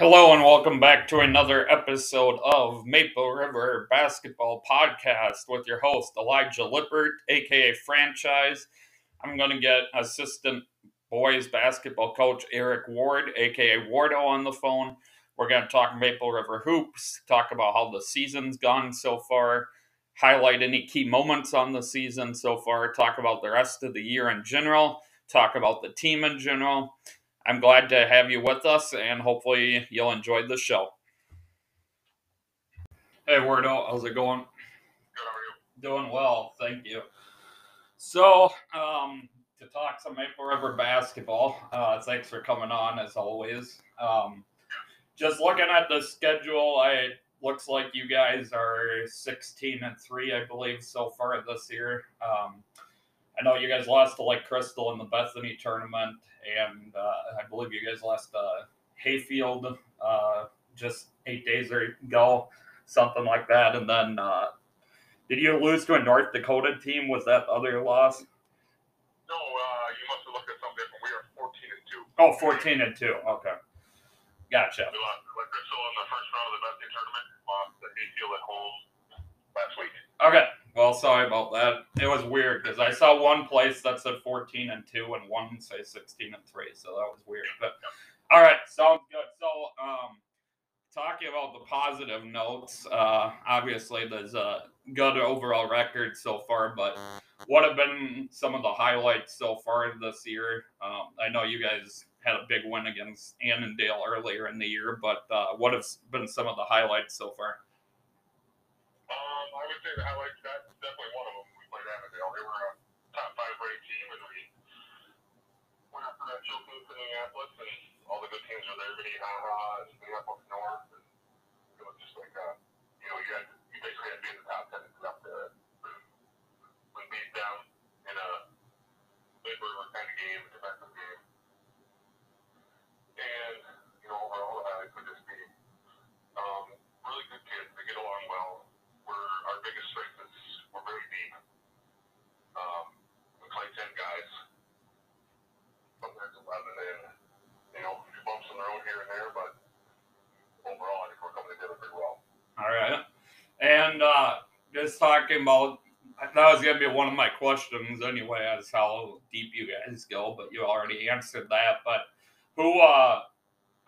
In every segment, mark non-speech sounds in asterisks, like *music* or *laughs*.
Hello and welcome back to another episode of Maple River Basketball Podcast with your host Elijah Lippert, aka Franchise. I'm going to get assistant boys basketball coach Eric Ward, aka Wardo, on the phone. We're going to talk Maple River hoops, talk about how the season's gone so far, highlight any key moments on the season so far, talk about the rest of the year in general, talk about the team in general. I'm glad to have you with us, and hopefully you'll enjoy the show. Hey, Wardo, how's it going? Good, how are you? Doing well, thank you. So, um, to talk some Maple River basketball, uh, thanks for coming on as always. Um, just looking at the schedule, I looks like you guys are 16 and three, I believe, so far this year. Um, I know you guys lost to like Crystal in the Bethany tournament, and uh, I believe you guys lost uh, Hayfield uh, just eight days ago, something like that. And then, uh, did you lose to a North Dakota team? Was that other loss? No, uh, you must have looked at something different. We are 14 and 2. Oh, 14 and 2. Okay. Gotcha. We lost Lake Crystal in the first round of the Bethany tournament. Lost to Hayfield at home last week. Okay. Well, sorry about that. It was weird because I saw one place that said 14 and 2 and one say 16 and 3. So that was weird. But all right, sounds good. So, um, talking about the positive notes, uh, obviously there's a good overall record so far, but what have been some of the highlights so far this year? Um, I know you guys had a big win against Annandale earlier in the year, but uh, what have been some of the highlights so far? Um, I would say the highlights, that's definitely one of them. We played Annandale. They were a top five ranked team, and we went after that showcase in Minneapolis, and all the good teams were there. Minnehaha and Minneapolis North. And it was just like, uh, you know, you, had, you basically had to be in the top 10 to get up there. We beat them in a labor kind of game, a defensive game. And, you know, overall, the highlights would just be um, really good kids. They get along well. We're, our biggest strength is we're very deep. Um, we play 10 guys, sometimes 11, and, you know, a few bumps in the road here and there, but overall, I think we're coming together pretty well. All right. And uh, just talking about that was gonna be one of my questions anyway, as how deep you guys go, but you already answered that. But who uh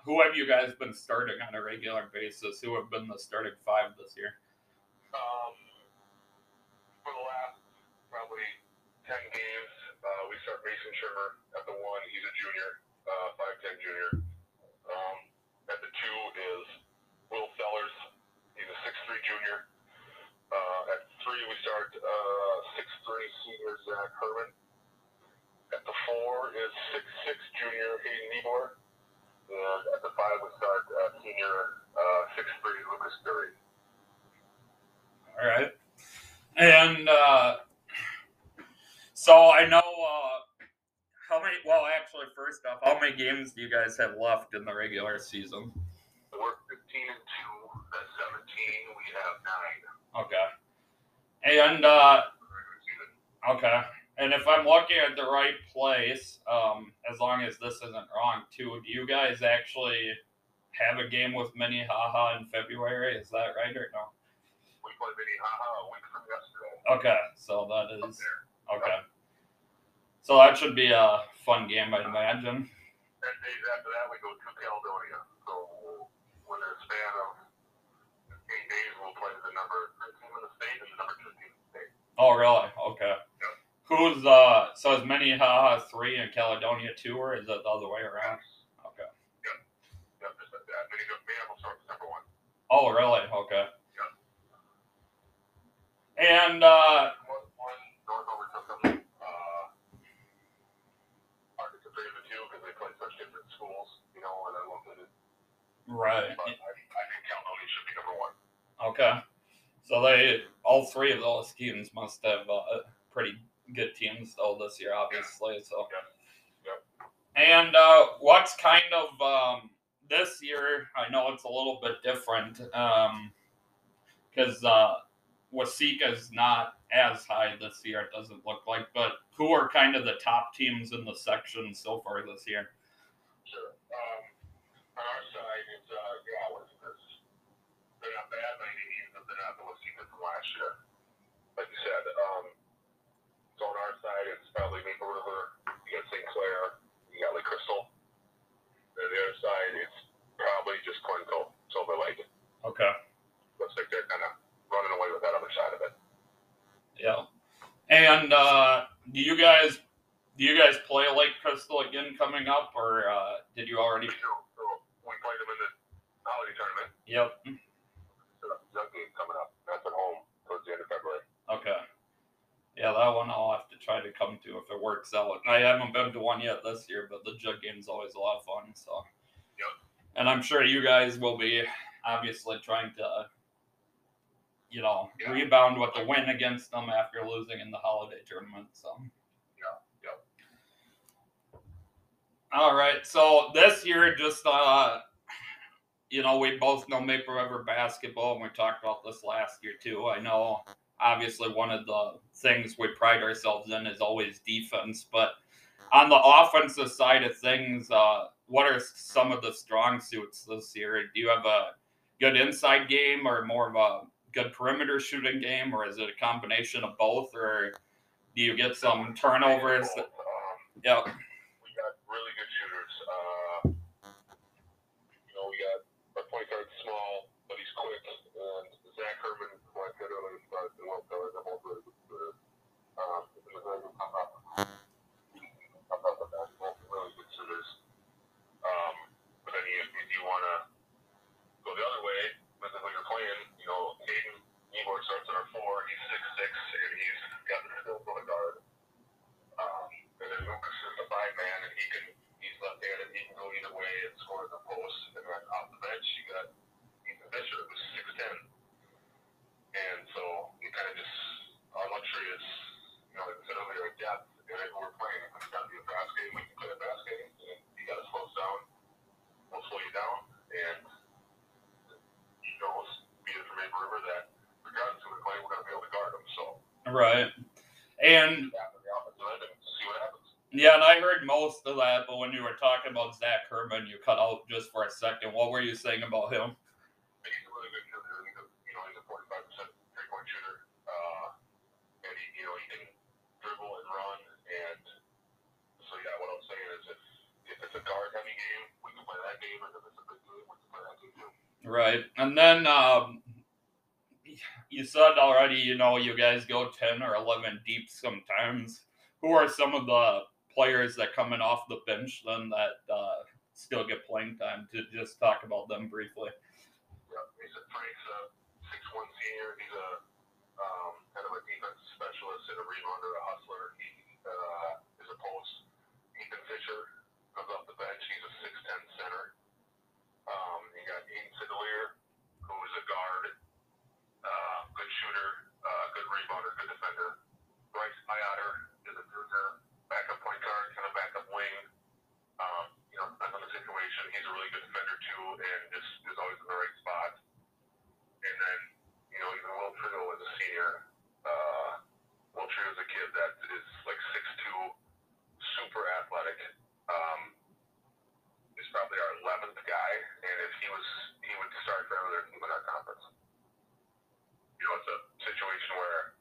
who have you guys been starting on a regular basis? Who have been the starting five this year? Um, for the last probably 10 games, uh, we start Mason Shermer at the one. He's a junior, uh, 5'10 junior. Um, at the two is Will Sellers. He's a 6'3 junior. Uh, three, uh, 6'3 senior Zach Herman. At the four is 6'6 junior Hayden Niebler. And at the five, we start uh, senior uh, 6'3 Lucas Dury. All right. And uh, so I know uh, how many. Well, actually, first off, how many games do you guys have left in the regular season? We're 15 and 2. At 17, we have 9. Okay. And uh, Okay. And if I'm looking at the right place, um, as long as this isn't wrong too, do you guys actually have a game with Minnehaha in February? Is that right or no? We played Minnehaha a week from yesterday. Okay, so that is okay. So that should be a fun game, I'd imagine. Ten days after that, we go to Caledonia. So within a span of eight days, we'll play the number three team in the state and the number two team in the state. Oh, really? Okay. Who's uh? So is Minnehaha three and Caledonia two, or is it the other way around? Okay. Yep, just like that. Minneapolis Minneapolis starts number one. Oh, really? Okay. And uh, One, one North. Uh, hard to two because they play such different schools, you know, and it. right. But I, I think Caledonia should be number one. Okay. So they all three of those teams must have uh, pretty good teams though this year, obviously. So. And uh, what's kind of um, this year? I know it's a little bit different because uh, Waseca is not as high this year. It doesn't look like. But who are kind of the top teams in the section so far this year? Sure. Um, on our side, it's uh, other side, it's probably just Glencoe, Silver Lake. Okay. Looks like they're kind of running away with that other side of it. Yeah. And uh, do you guys do you guys play Lake Crystal again coming up, or uh, did you already? So, so we played them in the holiday tournament. Yep. So that's the coming up. That's at home towards the end of February. Okay. Yeah, that one I'll have to try to come to if it works out. I haven't been to one yet this year, but the jug game's always a lot of fun. So. Yep. And I'm sure you guys will be obviously trying to, you know, Yeah. rebound with the win against them after losing in the holiday tournament. So. Yeah, yep. All right. So this year, just uh, you know, we both know Maple River basketball, and we talked about this last year too. I know, obviously, one of the things we pride ourselves in is always defense, but on the offensive side of things, uh, what are some of the strong suits this year? Do you have a good inside game, or more of a good perimeter shooting game, or is it a combination of both, or do you get some turnovers? That, Um, yeah. we got really good shooters. Uh, you know, we got our point guard small, but he's quick, and Zach Herman, who I said earlier, started the well color, they're both really good. Um, and then we come up, come up with that, both really good shooters. Um, but then you, if you want to go the other way, with who you're playing, you know, Hayden Ebor starts at our four, he's six six, and he's got the skills on the guard. Um, and then Lucas is the five man, and he can he's left-handed. He can go either way and score in the post. And then off the bench, you got Ethan Fisher, who's six ten. And so we kind of just our luxury is, you know, like I said earlier, depth. And if we're playing, if it's got to be a fast game, we can play a fast game. And you got to slow us down. We'll slow you down. And you know, be it from Maple River that regardless of who we're playing, we're going to be able to guard them. So Right. And yeah, and I heard most of that, but when you were talking about Zach Herman, you cut out just for a second. What were you saying about him? he's a really good shooter. He's a, you know, he's a 45 percent three point shooter. And he, you know, he can dribble and run. And so yeah, what I'm saying is, if if it's a guard heavy game, we can play that game, and if it's a big game, we can play that game too. Right. And then um, you said already, you know, you guys go 10 or 11 deep sometimes. Who are some of the players that coming off the bench then that uh, still get playing time? To just talk about them briefly. Yeah, he's a Frank's a six one senior. He's a um, kind of a defensive specialist and a rebounder, a hustler. He uh, is a post. Ethan Fisher comes off the bench. He's a six ten center. Um, you got Ian Sidelier, who is a guard, uh, good shooter, uh, good rebounder, good defender. Bryce Iotter is a junior, backup point guard, kind of backup wing. Um, you know, depends on the situation. He's a really good defender too, and just is always in the right spot. And then, you know, even Will Trio is a senior. Uh, Will Trio is a kid that is like six two, super athletic. Um, is probably our eleventh guy, and if he was, he would start for another team in our conference. You know, it's a situation where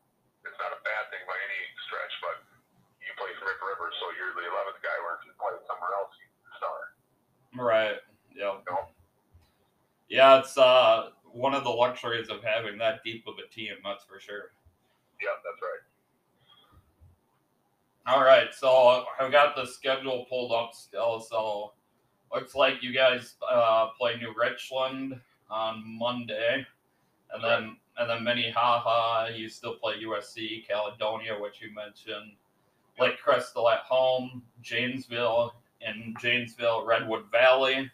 it's not a bad thing by any stretch, but you play for Rick River, so you're the eleventh guy. Where if you play somewhere else, you start. Right. Yeah. No. It's uh, one of the luxuries of having that deep of a team, that's for sure. Yeah, that's right. All right, so I've got the schedule pulled up still. So looks like you guys uh, play New Richland on Monday, and then and then Minnehaha. You still play USC, Caledonia, which you mentioned. Lake Crystal at home, Janesville in Janesville, Redwood Valley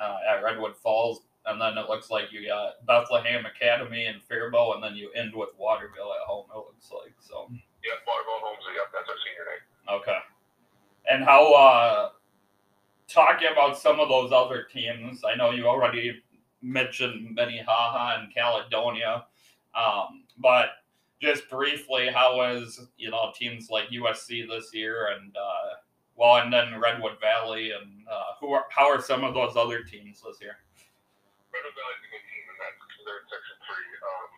uh, at Redwood Falls, and then it looks like you got Bethlehem Academy and Faribault, and then you end with Waterville at home. It looks like so. Yeah, Waterville Homes. Yep, that's our senior night. Okay. And how uh talking about some of those other teams, I know you already mentioned Minnehaha and Caledonia. Um, but just briefly, how was you know teams like USC this year and uh well and then Redwood Valley and uh who are how are some of those other teams this year? Redwood Valley's a good team, and that they're in Section Three. Um,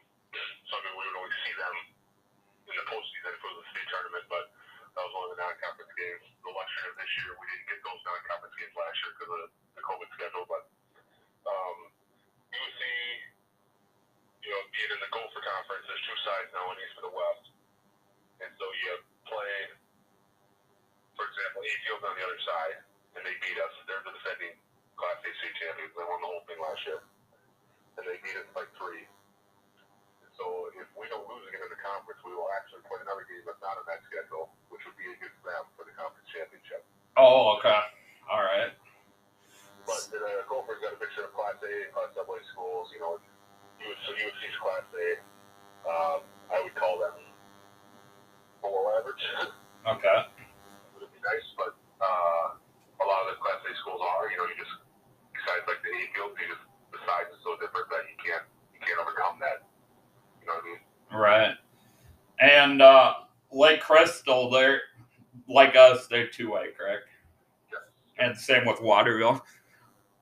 so I mean, we would only see them in the postseason for the state tournament, but That was one of the non-conference games. The luxury of this year, we didn't get those non-conference games last year because of the COVID schedule. But um, you would see, you know, being in the Gopher Conference, there's two sides now, an east and a west, and so you have play, for example, A on the other side, and they beat us. They're the defending Class A state champions. They won the whole thing last year, and they beat us by three. So if we don't lose again in the conference, we will actually play another game that's not on that schedule, which would be a good for them for the conference championship. Oh, okay. All right. But the uh, Gophers got a mixture of Class A and Class AA schools. You know, you would so you would see Class A. Um, I would call them below average. *laughs* Okay. would be nice, but uh, a lot of the Class A schools are. You know, you just besides like the Hayfield, you just the size is so different that you can't you can't overcome that. You know what I mean? Right. And uh, Lake Crystal, they're like us. They're two way, correct? Yes. And same with Waterville.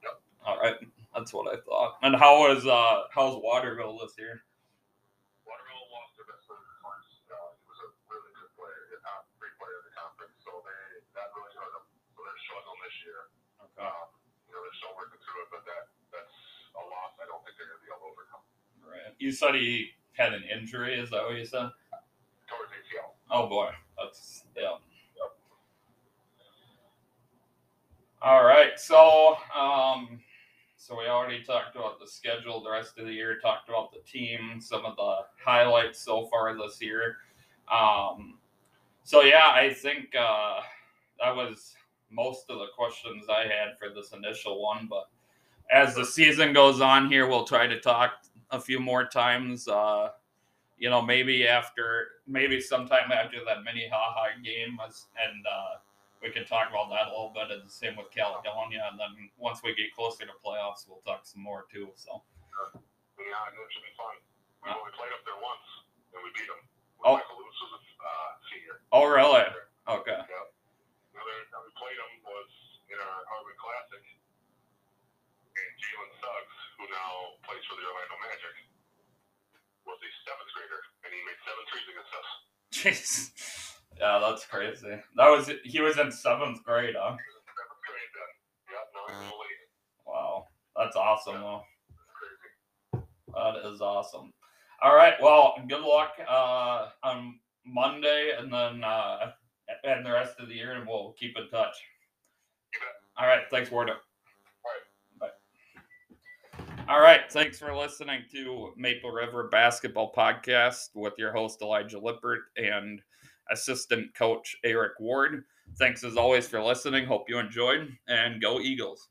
Yep. All right. That's what I thought. And how was uh how's Waterville this year? Waterville lost their best player twice. Was a really good player, the top three player in the conference, so they that really hurt them. So they're this year. You know, they're still through it, but that that's a loss. I don't think they're going to be able to overcome. Right. You said he had an injury. Is that what you said? Oh boy, that's yeah. All right, so um, so we already talked about the schedule the rest of the year. Talked about the team, some of the highlights so far this year. Um, so yeah, I think uh, that was most of the questions I had for this initial one. But as the season goes on here, we'll try to talk a few more times. Uh, you know, maybe after, maybe sometime after that Minnehaha game, as- and uh, we can talk about that a little bit. And the same with Caledonia, and then once we get closer to playoffs, we'll talk some more too. So, Yeah, and it should be fun. We only played up there once, and we beat them. Oh. Michael Lewis was a uh, senior. oh really? Okay, Yep. The other time we played them was in our Harvard Classic. And Jalen Suggs, who now plays for the Orlando Magic, was a seventh grader, and he made seven threes against us. jeez, yeah, that's crazy. That was he was in seventh grade, huh? He was in seventh grade then. Yep, now he's in the. Wow, that's awesome though. That is awesome. All right. Well, good luck uh, on Monday and then uh, and the rest of the year, and we'll keep in touch. All right. Thanks, Wardo. All right. Thanks for listening to Maple River Basketball Podcast with your host, Elijah Lippert, and assistant coach, Eric Ward. Thanks as always for listening. Hope you enjoyed, and go Eagles.